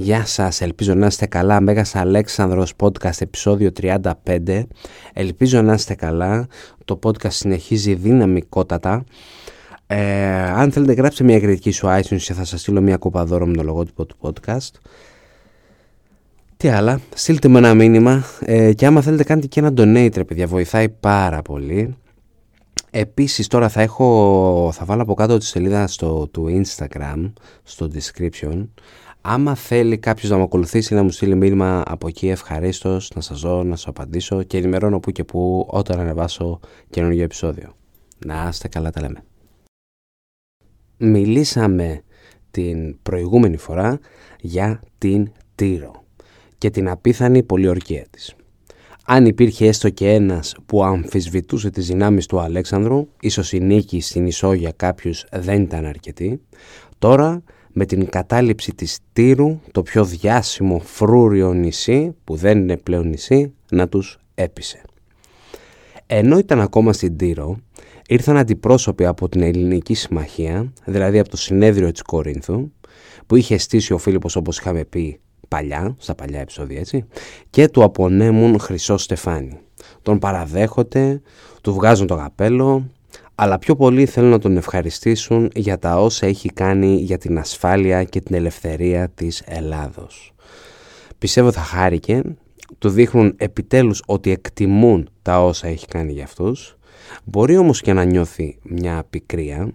Γεια σας, ελπίζω να είστε καλά. Μέγας Αλέξανδρος Podcast επεισόδιο 35. Ελπίζω να είστε καλά. Το podcast συνεχίζει δυναμικότατα. Ε, αν θέλετε γράψτε μια κριτική σου iTunes και θα σας στείλω μια κούπα δώρο με το λογότυπο του podcast. Τι άλλα, στείλτε με ένα μήνυμα ε, και άμα θέλετε κάντε και ένα donate ρε παιδιά, βοηθάει πάρα πολύ. Επίσης τώρα θα έχω, θα βάλω από κάτω τη σελίδα στο, του Instagram, στο description. Άμα θέλει κάποιος να με ακολουθήσει να μου στείλει μήνυμα από εκεί ευχαρίστως να σας δω, να σας απαντήσω και ενημερώνω που και που όταν ανεβάσω καινούργιο επεισόδιο. Να είστε καλά, τα λέμε. Μιλήσαμε την προηγούμενη φορά για την Τύρο και την απίθανη πολιορκία της. Αν υπήρχε έστω και ένας που αμφισβητούσε τις δυνάμεις του Αλέξανδρου, ίσως η νίκη στην Ισόγεια κάποιους δεν ήταν αρκετή, τώρα με την κατάληψη της Τύρου, το πιο διάσημο φρούριο νησί, που δεν είναι πλέον νησί, να τους έπεισε. Ενώ ήταν ακόμα στην Τύρο, ήρθαν αντιπρόσωποι από την Ελληνική Συμμαχία, δηλαδή από το συνέδριο της Κορίνθου, που είχε στήσει ο Φίλιππος όπως είχαμε πει παλιά, στα παλιά επεισόδια έτσι, και του απονέμουν Χρυσό Στεφάνι. Τον παραδέχονται, του βγάζουν το καπέλο, αλλά πιο πολύ θέλουν να τον ευχαριστήσουν για τα όσα έχει κάνει για την ασφάλεια και την ελευθερία της Ελλάδος. Πιστεύω θα χάρηκε, του δείχνουν επιτέλους ότι εκτιμούν τα όσα έχει κάνει για αυτούς, μπορεί όμως και να νιώθει μια πικρία,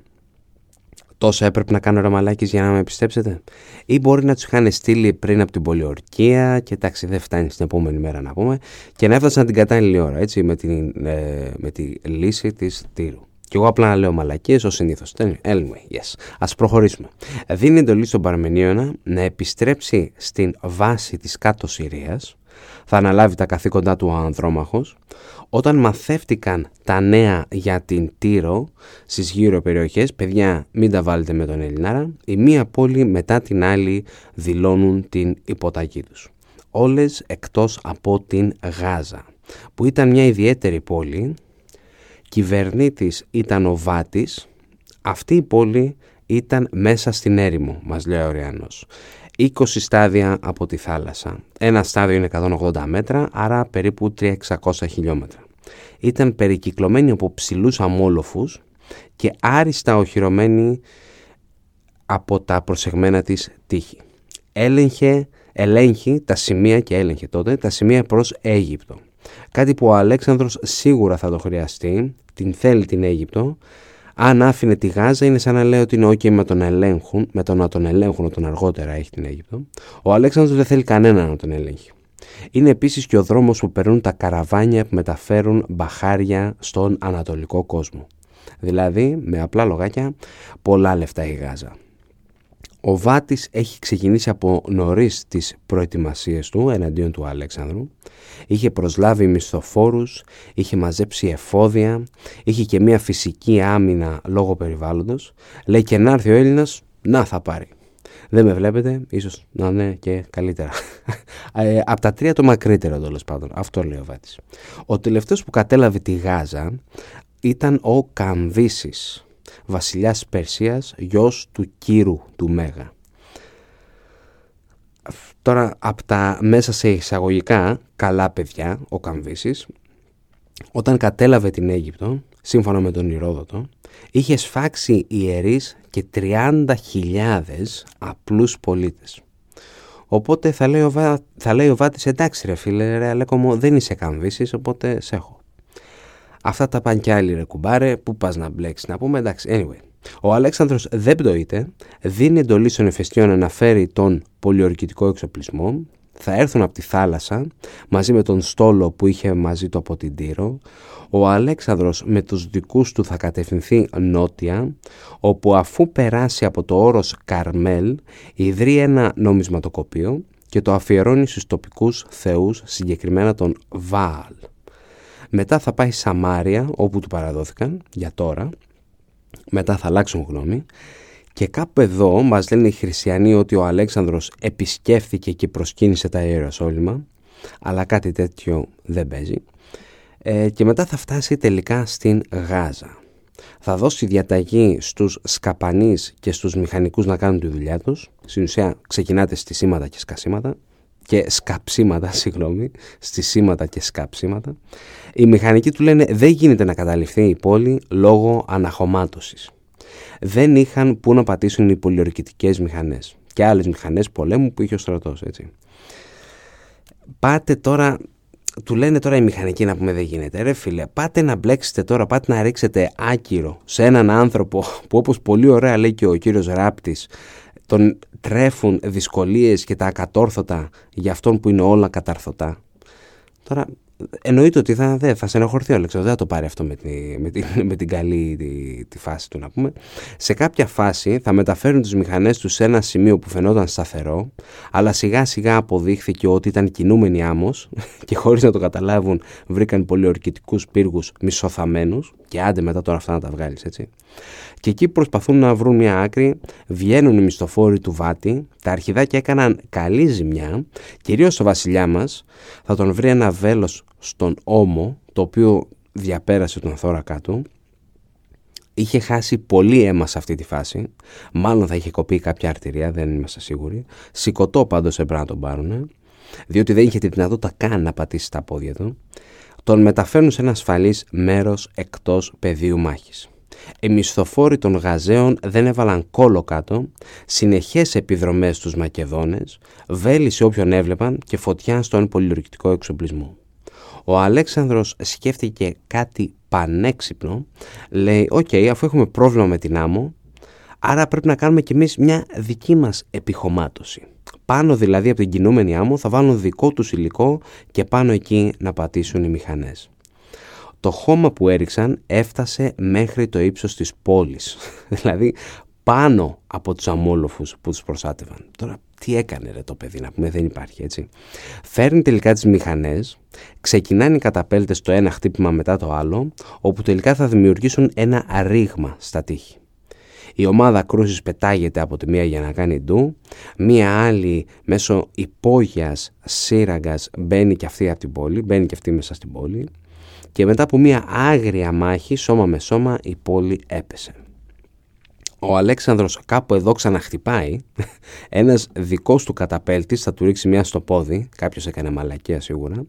τόσο έπρεπε να κάνω ραμαλάκης για να με πιστέψετε ή μπορεί να τους είχαν στείλει πριν από την πολιορκία και εντάξει δεν φτάνει στην επόμενη μέρα να πούμε και να έφτασαν την κατάλληλη ώρα έτσι με, την, ε, με τη λύση της τύρου. Και εγώ απλά να λέω μαλακίες ως συνήθως. Anyway, yes. Α προχωρήσουμε. Δίνει εντολή στον Παρμενίωνα να επιστρέψει στην βάση της κάτω Συρίας. Θα αναλάβει τα καθήκοντά του ο Ανδρόμαχος. Όταν μαθεύτηκαν τα νέα για την Τύρο στις γύρω περιοχές, παιδιά μην τα βάλετε με τον Ελληνάρα, η μία πόλη μετά την άλλη δηλώνουν την υποταγή τους. Όλες εκτός από την Γάζα, που ήταν μια ιδιαίτερη πόλη κυβερνήτης ήταν ο Βάτης, αυτή η πόλη ήταν μέσα στην έρημο, μας λέει ο Ριάνος. 20 στάδια από τη θάλασσα. Ένα στάδιο είναι 180 μέτρα, άρα περίπου 300 χιλιόμετρα. Ήταν περικυκλωμένη από ψηλούς αμόλοφους και άριστα οχυρωμένη από τα προσεγμένα της τείχη. Έλεγχε, ελέγχει τα σημεία και έλεγχε τότε τα σημεία προς Αίγυπτο. Κάτι που ο Αλέξανδρος σίγουρα θα το χρειαστεί, την θέλει την Αίγυπτο. Αν άφηνε τη Γάζα είναι σαν να λέει ότι είναι ok με τον ελέγχουν, με το να τον ελέγχουν όταν αργότερα έχει την Αίγυπτο. Ο Αλέξανδρος δεν θέλει κανένα να τον ελέγχει. Είναι επίσης και ο δρόμος που περνούν τα καραβάνια που μεταφέρουν μπαχάρια στον ανατολικό κόσμο. Δηλαδή, με απλά λογάκια, πολλά λεφτά η Γάζα. Ο Βάτης έχει ξεκινήσει από νωρίς τις προετοιμασίες του εναντίον του Αλέξανδρου. Είχε προσλάβει μισθοφόρους, είχε μαζέψει εφόδια, είχε και μια φυσική άμυνα λόγω περιβάλλοντος. Λέει και να έρθει ο Έλληνας, να θα πάρει. Δεν με βλέπετε, ίσως να είναι και καλύτερα. ε, από τα τρία το μακρύτερο τέλος πάντων. Αυτό λέει ο Βάτης. Ο τελευταίος που κατέλαβε τη Γάζα ήταν ο Καμβίσης βασιλιάς Περσίας, γιος του Κύρου του Μέγα. Τώρα από τα μέσα σε εισαγωγικά καλά παιδιά, ο Καμβίσης, όταν κατέλαβε την Αίγυπτο, σύμφωνα με τον Ηρόδοτο, είχε σφάξει ιερείς και 30.000 απλούς πολίτες. Οπότε θα λέει, ο Βά, θα λέει ο Βάτης εντάξει ρε φίλε ρε Αλέκο μου δεν είσαι Καμβίσης οπότε σε έχω. Αυτά τα πάνε κι άλλοι ρε κουμπάρε, πού πας να μπλέξεις να πούμε, εντάξει, anyway. Ο Αλέξανδρος δεν πτωείται, δίνει εντολή στον Εφεστιώνα να φέρει τον πολιορκητικό εξοπλισμό, θα έρθουν από τη θάλασσα μαζί με τον στόλο που είχε μαζί του από την Τύρο. Ο Αλέξανδρος με τους δικούς του θα κατευθυνθεί νότια, όπου αφού περάσει από το όρος Καρμέλ, ιδρύει ένα νομισματοκοπείο και το αφιερώνει στους τοπικούς θεούς, συγκεκριμένα τον Βάλ. Μετά θα πάει Σαμάρια όπου του παραδόθηκαν για τώρα. Μετά θα αλλάξουν γνώμη. Και κάπου εδώ μας λένε οι χριστιανοί ότι ο Αλέξανδρος επισκέφθηκε και προσκύνησε τα Ιεροσόλυμα. Αλλά κάτι τέτοιο δεν παίζει. Ε, και μετά θα φτάσει τελικά στην Γάζα. θα δώσει διαταγή στους σκαπανείς και στους μηχανικούς να κάνουν τη δουλειά τους. Στην ουσία ξεκινάτε στη σήματα και σκασίματα και σκαψίματα, συγγνώμη, στη σήματα και σκαψίματα. Οι μηχανικοί του λένε δεν γίνεται να καταληφθεί η πόλη λόγω αναχωμάτωσης. Δεν είχαν πού να πατήσουν οι πολιορκητικές μηχανές και άλλες μηχανές πολέμου που είχε ο στρατός, έτσι. Πάτε τώρα του λένε τώρα οι μηχανικοί να πούμε δεν γίνεται. Ρε φίλε, πάτε να μπλέξετε τώρα, πάτε να ρίξετε άκυρο σε έναν άνθρωπο που όπως πολύ ωραία λέει και ο κύριος Ράπτης τον τρέφουν δυσκολίες και τα ακατόρθωτα για αυτόν που είναι όλα καταρθωτά. Τώρα εννοείται ότι θα, δε, θα στενοχωρηθεί ο Αλέξανδρος, δεν θα το πάρει αυτό με, τη, με, τη, με την καλή τη, τη, φάση του να πούμε. Σε κάποια φάση θα μεταφέρουν τις μηχανές τους σε ένα σημείο που φαινόταν σταθερό, αλλά σιγά σιγά αποδείχθηκε ότι ήταν κινούμενοι άμμος και χωρίς να το καταλάβουν βρήκαν πολιορκητικούς πύργους μισοθαμένους και άντε μετά τώρα αυτά να τα βγάλεις έτσι. Και εκεί προσπαθούν να βρουν μια άκρη, βγαίνουν οι μισθοφόροι του Βάτη, τα αρχιδάκια έκαναν καλή ζημιά, κυρίως ο βασιλιάς μας θα τον βρει ένα βέλος στον ώμο, το οποίο διαπέρασε τον θώρακα του, είχε χάσει πολύ αίμα σε αυτή τη φάση, μάλλον θα είχε κοπεί κάποια αρτηρία, δεν είμαστε σίγουροι, σηκωτό πάντως έπρεπε να τον πάρουν, διότι δεν είχε τη δυνατότητα καν να πατήσει τα πόδια του, τον μεταφέρουν σε ένα ασφαλής μέρος εκτός πεδίου μάχης. Οι μισθοφόροι των Γαζέων δεν έβαλαν κόλο κάτω, συνεχές επιδρομές στους Μακεδόνες, βέλη σε όποιον έβλεπαν και φωτιά στον πολυλουργητικό εξοπλισμό. Ο Αλέξανδρος σκέφτηκε κάτι πανέξυπνο, λέει «Ok, αφού έχουμε πρόβλημα με την άμμο, άρα πρέπει να κάνουμε κι εμείς μια δική μας επιχωμάτωση». Πάνω δηλαδή από την κινούμενη άμμο θα βάλουν δικό τους υλικό και πάνω εκεί να πατήσουν οι μηχανές. Το χώμα που έριξαν έφτασε μέχρι το ύψος της πόλης, δηλαδή πάνω από τους αμμόλοφους που τους προστάτευαν. Τώρα τι έκανε ρε το παιδί να πούμε δεν υπάρχει έτσι. Φέρνει τελικά τις μηχανές, ξεκινάνε οι καταπέλτες το ένα χτύπημα μετά το άλλο, όπου τελικά θα δημιουργήσουν ένα ρήγμα στα τείχη. Η ομάδα κρούσης πετάγεται από τη μία για να κάνει ντου, μία άλλη μέσω υπόγειας σύραγγας μπαίνει και αυτή από την πόλη, μπαίνει και αυτή μέσα στην πόλη και μετά από μία άγρια μάχη σώμα με σώμα η πόλη έπεσε. Ο Αλέξανδρος κάπου εδώ ξαναχτυπάει, ένας δικός του καταπέλτης θα του ρίξει μία στο πόδι, κάποιος έκανε μαλακία σίγουρα,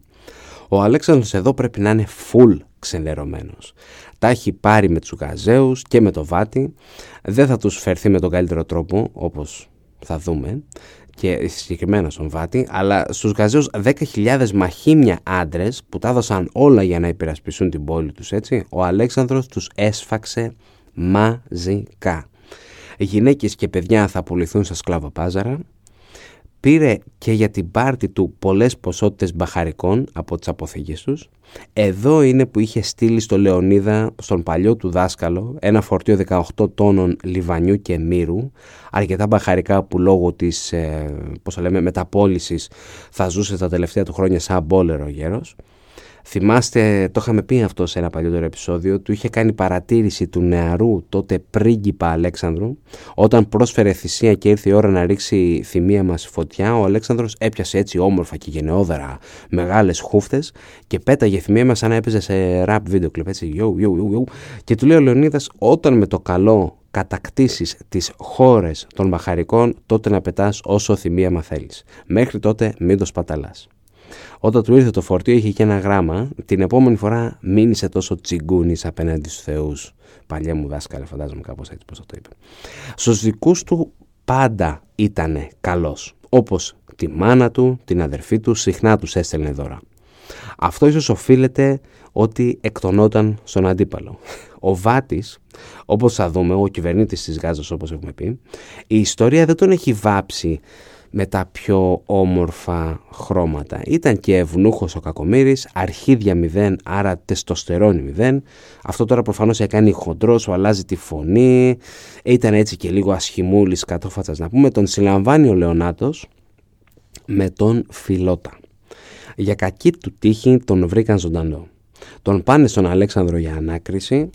ο Αλέξανδρος εδώ πρέπει να είναι full ξενερωμένος. Τα έχει πάρει με τους Γαζέους και με το Βάτι, δεν θα τους φερθεί με τον καλύτερο τρόπο όπως θα δούμε και συγκεκριμένα στον Βάτι, αλλά στους Γαζέους 10.000 μαχήμια άντρες που τα έδωσαν όλα για να υπερασπιστούν την πόλη τους έτσι, ο Αλέξανδρος τους έσφαξε μαζικά. Γυναίκες και παιδιά θα πουληθούν στα σκλαβοπάζαρα, πήρε και για την πάρτη του πολλές ποσότητες μπαχαρικών από τις αποθήκες τους. Εδώ είναι που είχε στείλει στο Λεωνίδα, στον παλιό του δάσκαλο, ένα φορτίο 18 τόνων λιβανιού και μύρου, αρκετά μπαχαρικά που λόγω της, ε, πώς λέμε, μεταπόλησης θα ζούσε τα τελευταία του χρόνια σαν μπόλερο γέρος. Θυμάστε, το είχαμε πει αυτό σε ένα παλιότερο επεισόδιο, του είχε κάνει παρατήρηση του νεαρού τότε πρίγκιπα Αλέξανδρου. Όταν πρόσφερε θυσία και ήρθε η ώρα να ρίξει θυμία μας φωτιά, ο Αλέξανδρος έπιασε έτσι όμορφα και γενναιόδερα μεγάλες χούφτες και πέταγε θυμία μας σαν να έπαιζε σε ραπ βίντεο κλιπ, έτσι, yo, yo, yo, yo. Και του λέει ο Λεωνίδας, όταν με το καλό κατακτήσεις τις χώρες των μαχαρικών, τότε να πετάς όσο θυμία θέλεις. Μέχρι τότε μην το σπαταλάς. Όταν του ήρθε το φορτίο είχε και ένα γράμμα. Την επόμενη φορά μείνησε τόσο τσιγκούνης απέναντι στους θεούς. Παλιά μου δάσκαλε φαντάζομαι κάπως έτσι πώς θα το είπε. Στους δικούς του πάντα ήτανε καλός. Όπως τη μάνα του, την αδερφή του, συχνά τους έστελνε δώρα. Αυτό ίσως οφείλεται ότι εκτονόταν στον αντίπαλο. Ο Βάτης, όπως θα δούμε, ο κυβερνήτης της Γάζας όπως έχουμε πει, η ιστορία δεν τον έχει βάψει με τα πιο όμορφα χρώματα. Ήταν και ευνούχος ο Κακομύρης, αρχίδια μηδέν, άρα τεστοστερόνι μηδέν. Αυτό τώρα προφανώς έκανε χοντρός, σου αλλάζει τη φωνή, ήταν έτσι και λίγο ασχημούλης κατόφατσας να πούμε. Τον συλλαμβάνει ο Λεωνάτος με τον Φιλότα. Για κακή του τύχη τον βρήκαν ζωντανό. Τον πάνε στον Αλέξανδρο για ανάκριση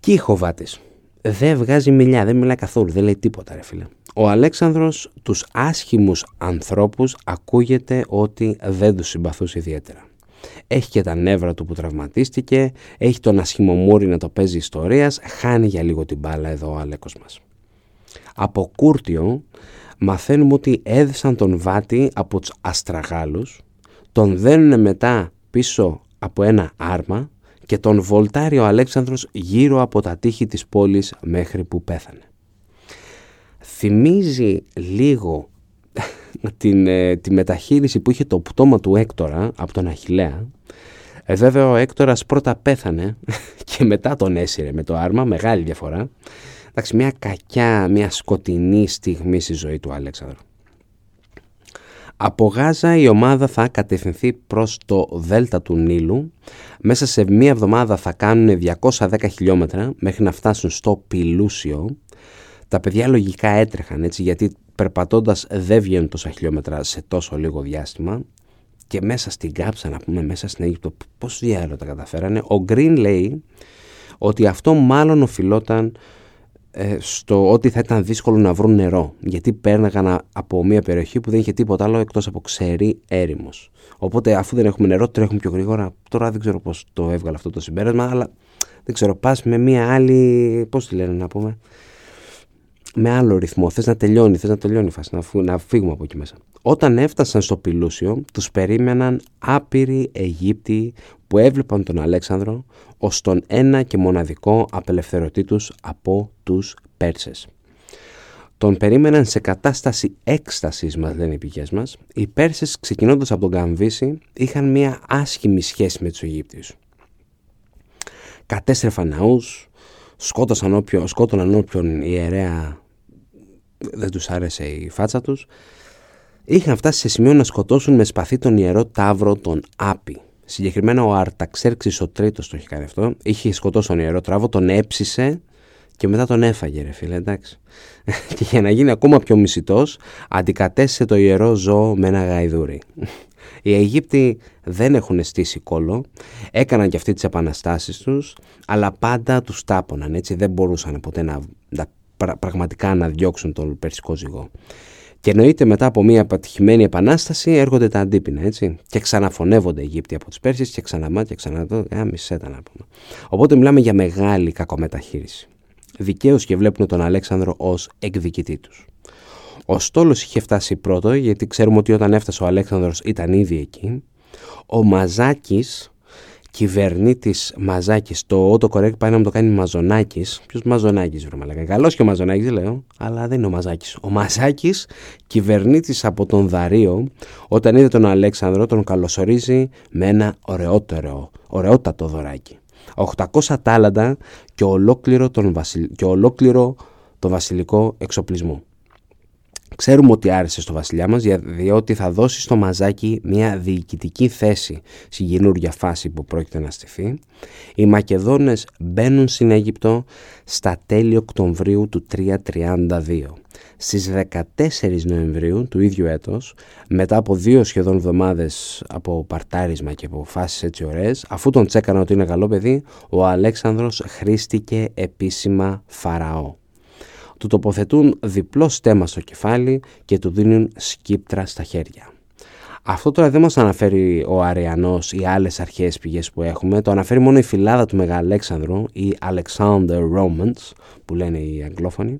και Χοβάτης. Δεν βγάζει μιλιά, δεν μιλάει καθόλου, δεν λέει τίποτα ρε φίλε. Ο Αλέξανδρος τους άσχημους ανθρώπους ακούγεται ότι δεν τους συμπαθούσε ιδιαίτερα. έχει και τα νεύρα του που τραυματίστηκε, έχει τον ασχημομούρι να το παίζει ιστορίας, χάνει για λίγο την μπάλα εδώ ο Αλέκος μας. Από Κούρτιο μαθαίνουμε ότι έδεσαν τον Βάτη από τους Αστραγάλους, τον δένουν μετά πίσω από ένα άρμα και τον βολτάρει ο Αλέξανδρος γύρω από τα τείχη της πόλης μέχρι που πέθανε. Θυμίζει λίγο την, ε, τη μεταχείριση που είχε το πτώμα του Έκτορα από τον Αχιλέα. Ε, βέβαια ο Έκτορας πρώτα πέθανε και μετά τον έσυρε με το άρμα, μεγάλη διαφορά. Εντάξει, μια κακιά, μια σκοτεινή στιγμή στη ζωή του Αλέξανδρου. Από Γάζα η ομάδα θα κατευθυνθεί προς το δέλτα του Νείλου. Μέσα σε μία εβδομάδα θα κάνουν 210 χιλιόμετρα μέχρι να φτάσουν στο Πιλούσιο. Τα παιδιά λογικά έτρεχαν έτσι γιατί περπατώντας δεν βγαίνουν τόσα χιλιόμετρα σε τόσο λίγο διάστημα. Και μέσα στην κάψα να πούμε μέσα στην Αίγυπτο πώς διάλογο τα καταφέρανε. Ο Green λέει ότι αυτό μάλλον οφειλόταν ε, στο ότι θα ήταν δύσκολο να βρουν νερό γιατί πέρναγαν από μια περιοχή που δεν είχε τίποτα άλλο εκτός από ξερή έρημος οπότε αφού δεν έχουμε νερό τρέχουν πιο γρήγορα τώρα δεν ξέρω πως το έβγαλε αυτό το συμπέρασμα αλλά δεν ξέρω πας με μια άλλη πώς τη λένε να πούμε με άλλο ρυθμό. Θες να τελειώνει, θες να τελειώνει η φάση, να, να φύγουμε από εκεί μέσα. Όταν έφτασαν στο Πιλούσιο, τους περίμεναν άπειροι Αιγύπτιοι που έβλεπαν τον Αλέξανδρο ως τον ένα και μοναδικό απελευθερωτή τους από τους Πέρσες. Τον περίμεναν σε κατάσταση έκστασης, μας λένε οι πηγές μας. Οι Πέρσες, ξεκινώντας από τον Καμβίση, είχαν μια άσχημη σχέση με τους Αιγύπτιους. Κατέστρεφαν ναούς, σκότωσαν όποιον, σκότωναν όποιον ιερέα δεν τους άρεσε η φάτσα τους είχαν φτάσει σε σημείο να σκοτώσουν με σπαθί τον ιερό Ταύρο τον Άπη. Συγκεκριμένα ο Αρταξέρξης ο τρίτος το είχε κάνει αυτό. Είχε σκοτώσει τον ιερό Ταύρο, τον έψισε και μετά τον έφαγε ρε φίλε εντάξει. και για να γίνει ακόμα πιο μισητός αντικατέστησε το ιερό ζώο με ένα γαϊδούρι. Οι Αιγύπτιοι δεν έχουν στήσει κόλλο, έκαναν και αυτοί τις επαναστάσεις τους, αλλά πάντα τους τάποναν, έτσι δεν μπορούσαν ποτέ να, να πραγματικά να διώξουν τον περσικό ζυγό. Και εννοείται μετά από μια αποτυχημένη επανάσταση έρχονται τα αντίπεινα, έτσι. Και ξαναφωνεύονται οι Αιγύπτιοι από τους Πέρσιε και ξαναμά και ξανά το. Ε, μισέτα να πούμε. Οπότε μιλάμε για μεγάλη κακομεταχείριση. Δικαίως και βλέπουν τον Αλέξανδρο ως εκδικητή τους. Ο Στόλος είχε φτάσει πρώτο, γιατί ξέρουμε ότι όταν έφτασε ο Αλέξανδρος ήταν ήδη εκεί. Ο Μαζάκης κυβερνήτης Μαζάκης. Το auto correct πάει να μου το κάνει Μαζονάκης. Ποιος Μαζονάκης, βρε μαλακά. Καλός και ο Μαζονάκης, λέω, αλλά δεν είναι ο Μαζάκης. Ο Μαζάκης, κυβερνήτης από τον Δαρίο, όταν είδε τον Αλέξανδρο, τον καλωσορίζει με ένα ωραιότερο, ωραιότατο δωράκι. 800 τάλαντα και ολόκληρο τον, και ολόκληρο τον βασιλικό εξοπλισμό. Ξέρουμε ότι άρεσε στο βασιλιά μας διότι θα δώσει στο μαζάκι μια διοικητική θέση στην καινούργια φάση που πρόκειται να στηθεί. Οι Μακεδόνες μπαίνουν στην Αίγυπτο στα τέλη Οκτωβρίου του 332. Στις 14 Νοεμβρίου του ίδιου έτος, μετά από δύο σχεδόν εβδομάδες από παρτάρισμα και από φάσεις έτσι ωραίες, αφού τον τσέκανα ότι είναι καλό παιδί, ο Αλέξανδρος χρήστηκε επίσημα φαραώ του τοποθετούν διπλό στέμα στο κεφάλι και του δίνουν σκύπτρα στα χέρια. Αυτό τώρα δεν μας αναφέρει ο Αριανός ή άλλες αρχαίες πηγές που έχουμε, το αναφέρει μόνο η φυλάδα του Μεγαλέξανδρου ή Alexander Romans που λένε οι αγγλόφωνοι.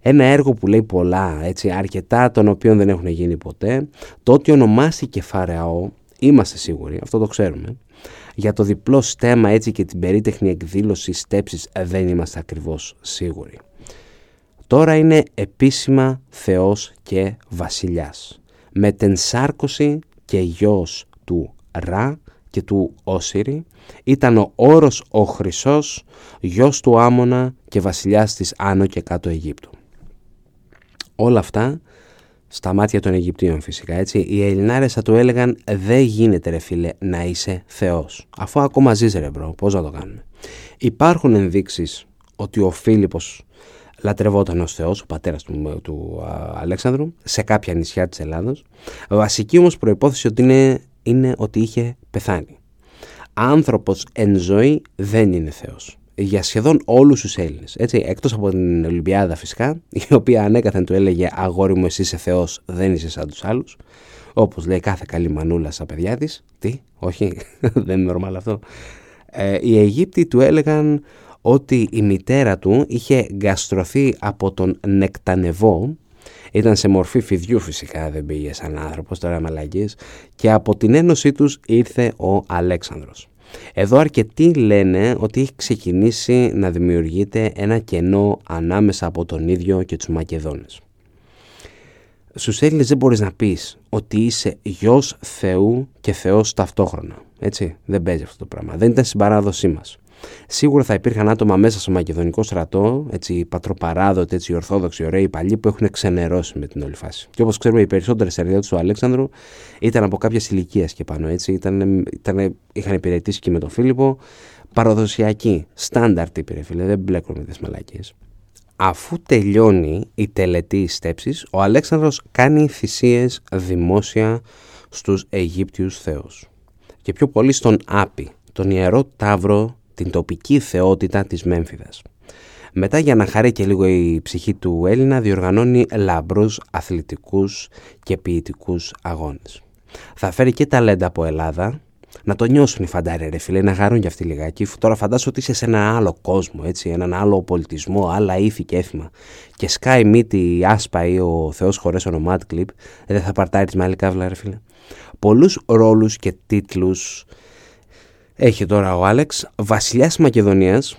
Ένα έργο που λέει πολλά, έτσι, αρκετά των οποίων δεν έχουν γίνει ποτέ. Το ότι ονομάστηκε Φαρεαό, είμαστε σίγουροι, αυτό το ξέρουμε. Για το διπλό στέμα έτσι και την περίτεχνη εκδήλωση στέψης δεν είμαστε ακριβώς σίγουροι. Τώρα είναι επίσημα Θεός και Βασιλιάς. Με την σάρκωση και γιος του Ρα και του Όσυρη ήταν ο όρος ο Χρυσός, γιος του Άμονα και βασιλιάς της Άνω και Κάτω Αιγύπτου. Όλα αυτά στα μάτια των Αιγυπτίων φυσικά έτσι. Οι Ελληνάρες θα του έλεγαν δεν γίνεται ρε φίλε να είσαι Θεός. Αφού ακόμα ζεις ρε bro, πώς να το κάνουμε. Υπάρχουν ενδείξεις ότι ο Φίλιππος λατρευόταν ως Θεός, ο πατέρας του, του Αλέξανδρου, σε κάποια νησιά της Ελλάδος. Βασική όμως προϋπόθεση ότι είναι, είναι ότι είχε πεθάνει. Άνθρωπος εν ζωή δεν είναι Θεός. για σχεδόν όλους τους Έλληνες. Έτσι, εκτός από την Ολυμπιάδα φυσικά, η οποία ανέκαθεν του έλεγε «Αγόρι μου εσύ είσαι Θεός, δεν είσαι σαν τους άλλους». Όπως λέει κάθε καλή μανούλα στα παιδιά της. Τι, όχι, δεν είναι νορμάλ αυτό. Ε, οι Αιγύπτιοι του έλεγαν ότι η μητέρα του είχε γκαστρωθεί από τον Νεκτανεβό ήταν σε μορφή φιδιού φυσικά, δεν πήγε σαν άνθρωπος, τώρα μαλαγίες, και από την ένωσή τους ήρθε ο Αλέξανδρος. Εδώ αρκετοί λένε ότι έχει ξεκινήσει να δημιουργείται ένα κενό ανάμεσα από τον ίδιο και τους Μακεδόνες. Στους Έλληνες δεν μπορείς να πεις ότι είσαι γιος Θεού και Θεός ταυτόχρονα. Έτσι, δεν παίζει αυτό το πράγμα. Δεν ήταν στην παράδοσή μας. Σίγουρα θα υπήρχαν άτομα μέσα στο μακεδονικό στρατό, έτσι πατροπαράδοτοι, έτσι ορθόδοξοι, ωραίοι παλιοί που έχουν ξενερώσει με την όλη φάση. Και όπως ξέρουμε, οι περισσότερες στρατιώτε του Αλέξανδρου ήταν από κάποια ηλικία και πάνω. Έτσι, ήταν, ήταν, είχαν υπηρετήσει και με τον Φίλιππο. Παραδοσιακοί, στάνταρτ τύποι, φίλε, δεν μπλέκουν με τις μαλακίες. Αφού τελειώνει η τελετή στέψης, ο Αλέξανδρος κάνει θυσίες δημόσια στους Αιγύπτιους θεούς. Και πιο πολύ στον Άπη, τον ιερό Ταύρο την τοπική θεότητα της Μέμφυδας. Μετά για να χαρεί και λίγο η ψυχή του Έλληνα διοργανώνει λαμπρούς αθλητικούς και ποιητικούς αγώνες. Θα φέρει και ταλέντα από Ελλάδα, να το νιώσουν οι φαντάροι ρε φίλε, να χαρούν κι αυτοί λιγάκι. Τώρα φαντάσου ότι είσαι σε ένα άλλο κόσμο, έτσι, έναν άλλο πολιτισμό, άλλα ήθη και έθιμα. Και σκάει μύτη η άσπα ή ο Θεός χωρές ονομάτ κλιπ, δεν θα παρτάρεις με άλλη καύλα ρε φίλε. Πολλούς ρόλους και τίτλους έχει τώρα ο Άλεξ, βασιλιάς Μακεδονίας,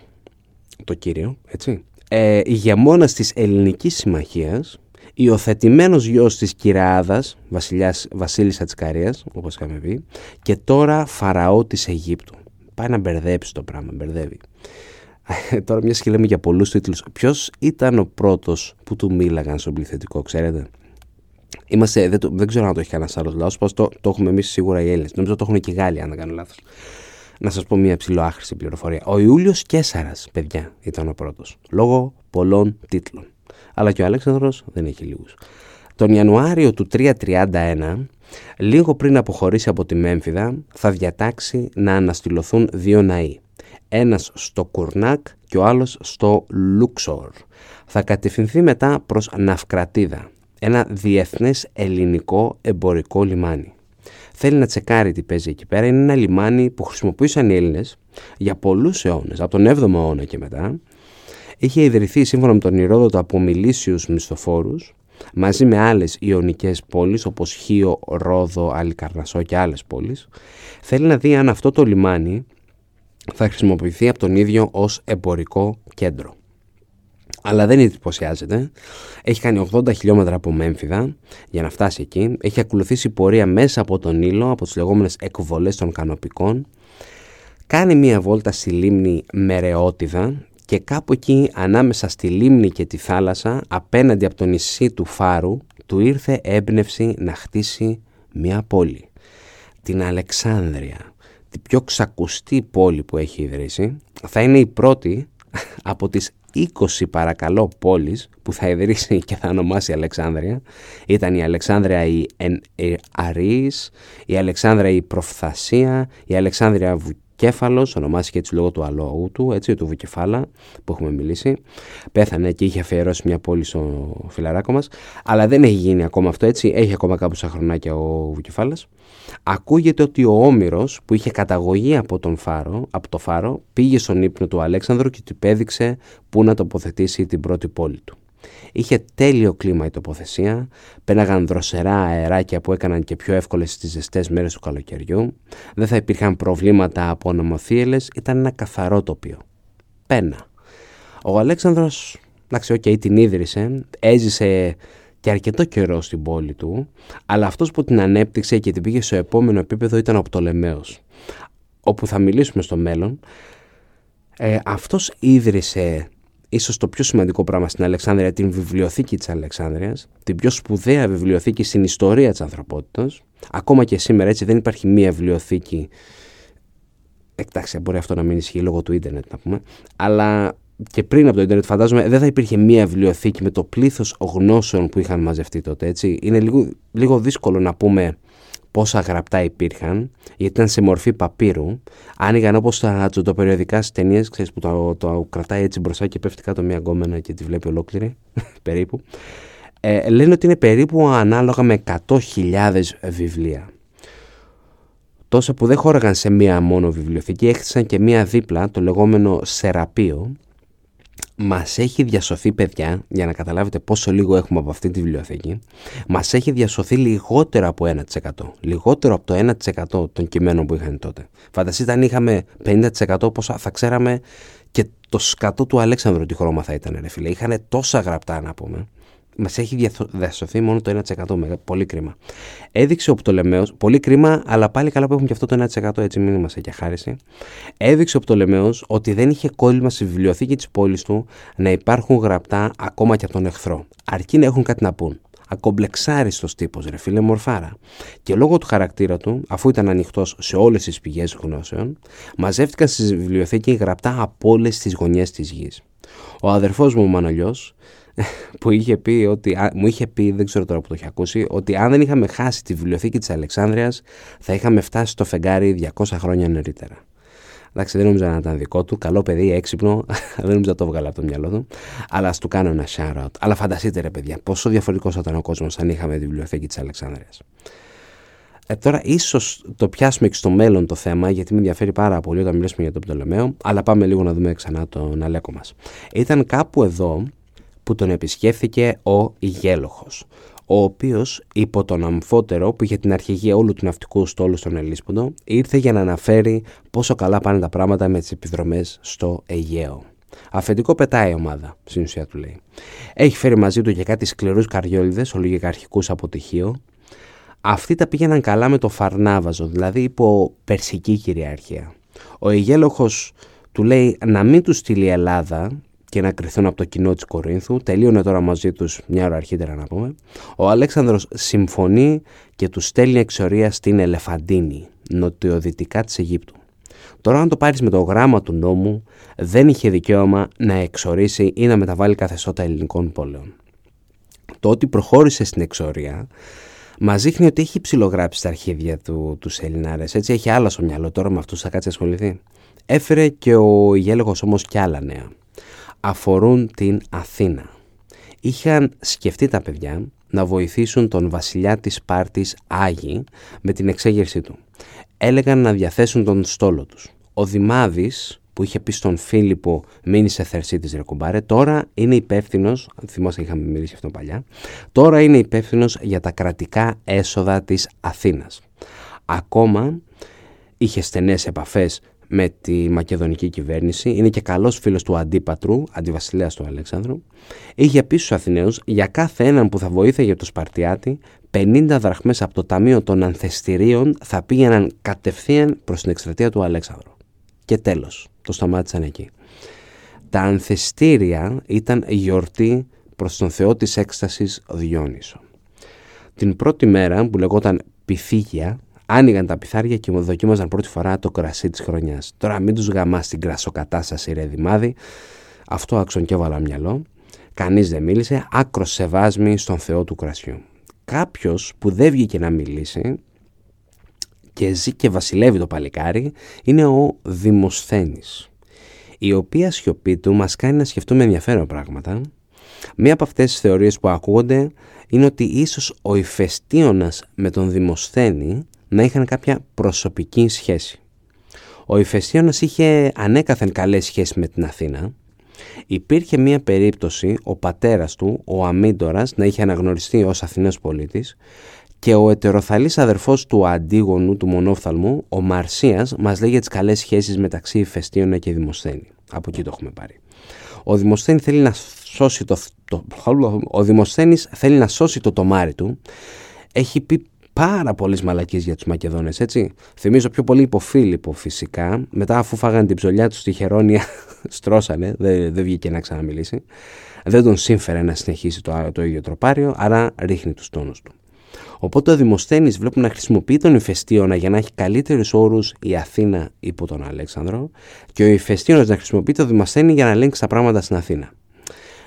το κύριο, έτσι, ε, ηγεμόνας της Ελληνικής Συμμαχίας, υιοθετημένος γιος της Κυραάδας, βασιλιάς, βασίλισσα της Καρίας, όπως είχαμε πει, και τώρα φαραώ της Αιγύπτου. Πάει να μπερδέψει το πράγμα, μπερδεύει. τώρα μια και λέμε για πολλούς τίτλους. Ποιος ήταν ο πρώτος που του μίλαγαν στον πληθυντικό, ξέρετε; Είμαστε, δεν, δεν ξέρω αν το έχει κανένας άλλος λαός, το, το έχουμε εμείς σίγουρα οι Έλληνες. Νομίζω το έχουν και οι Γάλλοι, αν δεν κάνω λάθος να σας πω μια ψηλοάχρηστη πληροφορία. Ο Ιούλιος Κέσαρας, παιδιά, ήταν ο πρώτος, λόγω πολλών τίτλων. Αλλά και ο Αλέξανδρος δεν έχει λίγους. Τον Ιανουάριο του 331, λίγο πριν αποχωρήσει από τη Μέμφυδα, θα διατάξει να αναστηλωθούν δύο ναοί. Ένας στο Κουρνάκ και ο άλλος στο Λούξορ. Θα κατευθυνθεί μετά προς Ναυκρατίδα, ένα διεθνές ελληνικό εμπορικό λιμάνι θέλει να τσεκάρει τι παίζει εκεί πέρα. Είναι ένα λιμάνι που χρησιμοποιούσαν οι Έλληνες για πολλούς αιώνες, από τον 7ο αιώνα και μετά. Είχε ιδρυθεί σύμφωνα με τον Ηρόδοτο από μιλήσιους μισθοφόρους μαζί με άλλες ιονικέ πόλεις όπως Χίο, Ρόδο, Αλικαρνασό και άλλες πόλεις. Θέλει να δει αν αυτό το λιμάνι θα χρησιμοποιηθεί από τον ίδιο ως εμπορικό κέντρο αλλά δεν εντυπωσιάζεται. Έχει κάνει 80 χιλιόμετρα από Μέμφυδα για να φτάσει εκεί. Έχει ακολουθήσει πορεία μέσα από τον Ήλο, από τις λεγόμενες εκβολές των κανοπικών. Κάνει μία βόλτα στη λίμνη Μερεότιδα και κάπου εκεί ανάμεσα στη λίμνη και τη θάλασσα, απέναντι από το νησί του Φάρου, του ήρθε έμπνευση να χτίσει μία πόλη. Την Αλεξάνδρεια, την πιο ξακουστή πόλη που έχει ιδρύσει. Θα είναι η πρώτη από τις 20 παρακαλώ πόλεις που θα ιδρύσει και θα ονομάσει Αλεξάνδρεια. Ήταν η Αλεξάνδρεια η Αρής, η Αλεξάνδρεια η Προφθασία, η Αλεξάνδρεια Βουκέφαλος, ονομάστηκε έτσι λόγω του αλόγου του, έτσι, του Βουκεφάλα που έχουμε μιλήσει. Πέθανε και είχε αφιερώσει μια πόλη στο φιλαράκο μας, αλλά δεν έχει γίνει ακόμα αυτό έτσι, έχει ακόμα κάπου σαν χρονάκια ο Βουκεφάλας. Ακούγεται ότι ο Όμηρος που είχε καταγωγή από τον Φάρο, από το Φάρο πήγε στον ύπνο του Αλέξανδρου και του υπέδειξε πού να τοποθετήσει την πρώτη πόλη του. Είχε τέλειο κλίμα η τοποθεσία, πέναγαν δροσερά αεράκια που έκαναν και πιο εύκολες στις ζεστές μέρες του καλοκαιριού, δεν θα υπήρχαν προβλήματα από νομοθύελες, ήταν ένα καθαρό τοπίο. Πένα. Ο Αλέξανδρος, εντάξει, okay, την ίδρυσε, έζησε και αρκετό καιρό στην πόλη του, αλλά αυτός που την ανέπτυξε και την πήγε στο επόμενο επίπεδο ήταν ο Πτολεμαίος, όπου θα μιλήσουμε στο μέλλον. Ε, αυτός ίδρυσε ίσως το πιο σημαντικό πράγμα στην Αλεξάνδρεια, την βιβλιοθήκη της Αλεξάνδρειας, την πιο σπουδαία βιβλιοθήκη στην ιστορία της ανθρωπότητας. Ακόμα και σήμερα έτσι δεν υπάρχει μία βιβλιοθήκη, εντάξει μπορεί αυτό να μην ισχύει λόγω του ίντερνετ να πούμε, αλλά και πριν από το Ιντερνετ, φαντάζομαι δεν θα υπήρχε μία βιβλιοθήκη με το πλήθος γνώσεων που είχαν μαζευτεί τότε. Έτσι. Είναι λίγο, λίγο δύσκολο να πούμε πόσα γραπτά υπήρχαν, γιατί ήταν σε μορφή παπύρου. Άνοιγαν όπως τα τζοτοπεριοδικά στις ταινίες, ξέρεις που το, το κρατάει έτσι μπροστά και πέφτει κάτω μια γκόμενα και τη βλέπει ολόκληρη, περίπου. Ε, λένε ότι είναι περίπου ανάλογα με 100.000 βιβλία. Τόσα που δεν χώραγαν σε μία μόνο βιβλιοθήκη, έχτισαν και μία δίπλα, το λεγόμενο σεραπείο, μας έχει διασωθεί παιδιά, για να καταλάβετε πόσο λίγο έχουμε από αυτή τη βιβλιοθήκη, μας έχει διασωθεί λιγότερο από 1%. Λιγότερο από το 1% των κειμένων που είχαν τότε. Φανταστείτε αν είχαμε 50% πόσα θα ξέραμε και το σκατό του Αλέξανδρου τι χρώμα θα ήταν ρε φίλε. Είχαν τόσα γραπτά να πούμε. Μας έχει διασωθεί μόνο το 1%. Πολύ κρίμα. Έδειξε ο Πτολεμαίο, πολύ κρίμα, αλλά πάλι καλά που έχουμε και αυτό το 1% έτσι μην μα έχει χάριση. Έδειξε ο Πτολεμαίο ότι δεν είχε κόλλημα στη βιβλιοθήκη της πόλης του να υπάρχουν γραπτά ακόμα και από τον εχθρό. Αρκεί να έχουν κάτι να πούν. Ακομπλεξάριστος τύπος, ρε φίλε, μορφάρα. Και λόγω του χαρακτήρα του, αφού ήταν ανοιχτός σε όλες τις πηγές γνώσεων, μαζεύτηκαν στη βιβλιοθήκη γραπτά από όλες τις γωνιές της γης. Ο αδερφός μου, ο Μανολιός, που είχε πει ότι, μου είχε πει, δεν ξέρω τώρα που το έχει ακούσει, ότι αν δεν είχαμε χάσει τη βιβλιοθήκη της Αλεξάνδρειας θα είχαμε φτάσει στο φεγγάρι 200 χρόνια νωρίτερα. Εντάξει, δεν νόμιζα να ήταν δικό του. Καλό παιδί, έξυπνο. δεν νόμιζα να το βγάλω από το μυαλό του. Αλλά ας του κάνω ένα shout out. Αλλά φανταστείτε, ρε παιδιά, πόσο διαφορετικός θα ήταν ο κόσμος αν είχαμε τη βιβλιοθήκη της Αλεξάνδρειας. Ε, τώρα, ίσως το πιάσουμε και στο μέλλον το θέμα, γιατί με ενδιαφέρει πάρα πολύ όταν μιλήσουμε για τον Πτολεμαίο. Αλλά πάμε λίγο να δούμε ξανά τον Αλέκο μας. Ήταν κάπου εδώ που τον επισκέφθηκε ο Γέλοχος, ο οποίος υπό τον αμφότερο που είχε την αρχηγία όλου του ναυτικού στόλου στον Ελίσποντο ήρθε για να αναφέρει πόσο καλά πάνε τα πράγματα με τις επιδρομές στο Αιγαίο. Αφεντικό πετάει η ομάδα, στην ουσία του λέει. Έχει φέρει μαζί του και κάτι σκληρούς καριόλιδες, ολιγαρχικούς αποτυχίου. Αυτοί τα πήγαιναν καλά με το Φαρνάβαζο, δηλαδή υπό περσική κυριαρχία. Ο Αιγέλοχος του λέει να μην τους στείλει η Ελλάδα και να κρυθούν από το κοινό της Κορίνθου. Τελείωνε τώρα μαζί τους μια ώρα αρχίτερα να πούμε. Ο Αλέξανδρος συμφωνεί και του στέλνει εξορία στην Ελεφαντίνη, νοτιοδυτικά της Αιγύπτου. Τώρα αν το πάρεις με το γράμμα του νόμου, δεν είχε δικαίωμα να εξορίσει ή να μεταβάλει καθεστώτα ελληνικών πόλεων. Το ότι προχώρησε στην εξορία μας δείχνει ότι έχει ψηλογράψει τα αρχίδια του τους Ελληνάρες. Έτσι έχει άλλα στο μυαλό τώρα με αυτούς θα κάτσει ασχοληθεί. Έφερε και ο Γέλεγος όμως κι άλλα νέα αφορούν την Αθήνα. Είχαν σκεφτεί τα παιδιά να βοηθήσουν τον βασιλιά της Πάρτης Άγη με την εξέγερσή του. Έλεγαν να διαθέσουν τον στόλο τους. Ο Δημάδης που είχε πει στον Φίλιππο μείνει σε θερσή της Ρεκουμπάρε τώρα είναι υπεύθυνος, θυμάστε είχαμε μιλήσει αυτό παλιά, τώρα είναι υπεύθυνος για τα κρατικά έσοδα της Αθήνας. Ακόμα είχε στενές επαφές με τη μακεδονική κυβέρνηση, είναι και καλός φίλος του αντίπατρου, αντιβασιλέας του Αλέξανδρου, είχε πει στους Αθηναίους για κάθε έναν που θα βοήθαγε το Σπαρτιάτη, 50 δραχμές από το Ταμείο των Ανθεστηρίων θα πήγαιναν κατευθείαν προς την εκστρατεία του Αλέξανδρου. Και τέλος, το σταμάτησαν εκεί. Τα ανθεστήρια ήταν γιορτή προς τον Θεό της έκστασης Διόνυσο. Την πρώτη μέρα που λεγόταν Πυθίγια, άνοιγαν τα πιθάρια και μου δοκίμαζαν πρώτη φορά το κρασί της χρονιάς. Τώρα μην τους γαμάς στην κρασοκατάσταση, ρε Δημάδη. Αυτό άξον και έβαλα μυαλό. Κανείς δεν μίλησε. Άκρος σεβάσμι στον Θεό του κρασιού. Κάποιος που δεν βγήκε να μιλήσει και ζει και βασιλεύει το παλικάρι είναι ο Δημοσθένης η οποία σιωπή του μας κάνει να σκεφτούμε ενδιαφέρον πράγματα. Μία από αυτές τις θεωρίες που ακούγονται είναι ότι ίσως ο Ηφαιστίωνας με τον Δημοσθένη να είχαν κάποια προσωπική σχέση. Ο Ιφαιστίωνας είχε ανέκαθεν καλές σχέσεις με την Αθήνα. Υπήρχε μία περίπτωση ο πατέρας του, ο Αμίντορας, να είχε αναγνωριστεί ως Αθηναίος πολίτης και ο ετεροθαλής αδερφός του Αντίγονου, του Μονόφθαλμου, ο Μαρσίας, μας λέει για τις καλές σχέσεις μεταξύ Ιφαιστίωνα και Δημοσθένη. Από εκεί το έχουμε πάρει. Ο Δημοσθένη θέλει να σώσει το, το, ο Δημοσθένης θέλει να σώσει το τομάρι του. Έχει πει πάρα πολλές μαλακίες για τους Μακεδόνες, έτσι. Θυμίζω πιο πολύ υπό Φίλιππο φυσικά. Μετά, αφού φάγανε την ψωλιά τους στη Χερόνια, στρώσανε, δεν, δεν βγήκε να ξαναμιλήσει. Δεν τον σύμφερε να συνεχίσει το, το ίδιο τροπάριο, άρα ρίχνει τους τόνους του. Οπότε ο Δημοσθένης βλέπουμε να χρησιμοποιεί τον Ηφαιστίωνα για να έχει καλύτερους όρους η Αθήνα υπό τον Αλέξανδρο και ο Ηφαιστίωνα να χρησιμοποιεί τον Δημοσθένη για να ελέγξει τα πράγματα στην Αθήνα.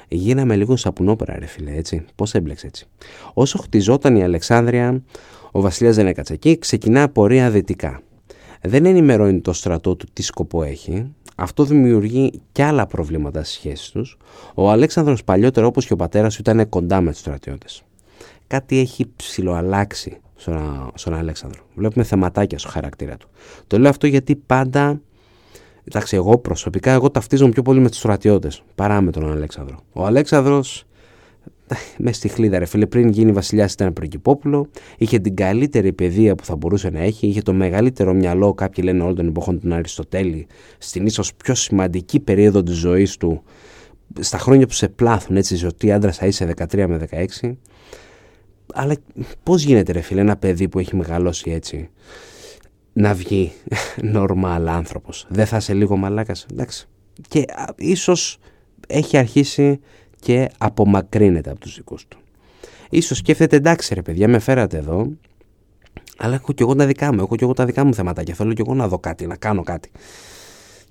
Γίναμε λίγο σαπουνόπερα, ρε φίλε, έτσι. Πώς έμπλεξε έτσι. Όσο χτιζόταν η Αλεξάνδρεια, Ο βασιλιάς δεν έκατσε εκεί, ξεκινά πορεία δυτικά. Δεν ενημερώνει το στρατό του τι σκοπό έχει, αυτό δημιουργεί και άλλα προβλήματα στις σχέσεις τους. Ο Αλέξανδρος παλιότερο όπως και ο πατέρας του ήταν κοντά με τους στρατιώτες. Κάτι έχει ψηλοαλλάξει στον, στον Αλέξανδρο. Βλέπουμε θεματάκια στο χαρακτήρα του. Το λέω αυτό γιατί πάντα Εντάξει, εγώ προσωπικά εγώ ταυτίζομαι πιο πολύ με τους στρατιώτες παρά με τον Αλέξανδρο. Ο Αλέξανδρος με στη χλίδα, ρε φίλε, πριν γίνει βασιλιάς ήταν πριγκυπόπουλο, είχε την καλύτερη παιδεία που θα μπορούσε να έχει, είχε το μεγαλύτερο μυαλό, κάποιοι λένε όλων των εποχών του Αριστοτέλη, στην ίσως πιο σημαντική περίοδο της ζωής του, στα χρόνια που σε πλάθουν, έτσι, ότι άντρας θα είσαι 13 με 16. Αλλά πώς γίνεται, ρε φίλε, ένα παιδί που έχει μεγαλώσει έτσι, να βγει νορμάλ άνθρωπος. Δεν θα είσαι λίγο μαλάκας. Εντάξει. Και ίσως έχει αρχίσει και απομακρύνεται από τους δικούς του. Ίσως σκέφτεται εντάξει ρε παιδιά με φέρατε εδώ αλλά έχω και εγώ τα δικά μου, έχω και εγώ τα δικά μου θέματα και θέλω και εγώ να δω κάτι, να κάνω κάτι.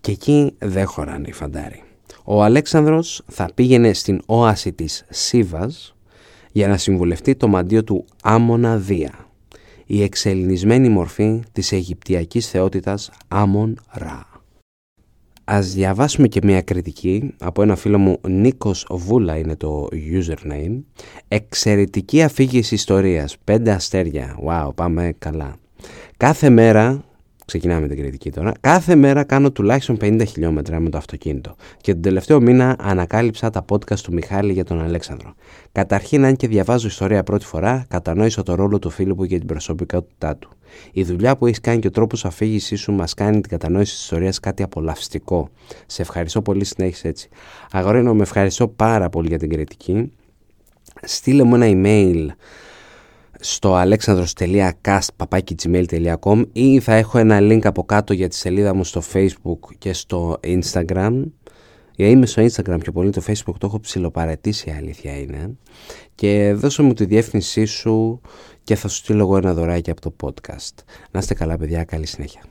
Και εκεί δεν χωράνε οι φαντάροι. Ο Αλέξανδρος θα πήγαινε στην όαση της Σίβας για να συμβουλευτεί το μαντίο του Άμονα Δία η εξελινισμένη μορφή της Αιγυπτιακής θεότητας Άμον Ρα. Ας διαβάσουμε και μια κριτική από ένα φίλο μου Νίκος Βούλα είναι το username. Εξαιρετική αφήγηση ιστορίας, πέντε αστέρια, wow πάμε καλά. Κάθε μέρα ξεκινάμε την κριτική τώρα. Κάθε μέρα κάνω τουλάχιστον 50 χιλιόμετρα με το αυτοκίνητο. Και τον τελευταίο μήνα ανακάλυψα τα podcast του Μιχάλη για τον Αλέξανδρο. Καταρχήν, αν και διαβάζω ιστορία πρώτη φορά, κατανόησα το ρόλο του φίλου που για την προσωπικότητά του. Η δουλειά που έχεις κάνει και ο τρόπος αφήγησής σου μας κάνει την κατανόηση της ιστορίας κάτι απολαυστικό. Σε ευχαριστώ πολύ, συνέχισε έτσι. Αγορίνο, με ευχαριστώ πάρα πολύ για την κριτική. Στείλε μου ένα email στο alexandros.cast.gmail.com ή θα έχω ένα link από κάτω για τη σελίδα μου στο facebook και στο instagram για είμαι στο instagram πιο πολύ, το facebook το έχω ψηλοπαρατήσει η αλήθεια είναι και δώσω μου τη διεύθυνσή σου και θα σου στείλω εγώ ένα δωράκι από το podcast. Να είστε καλά παιδιά, καλή συνέχεια.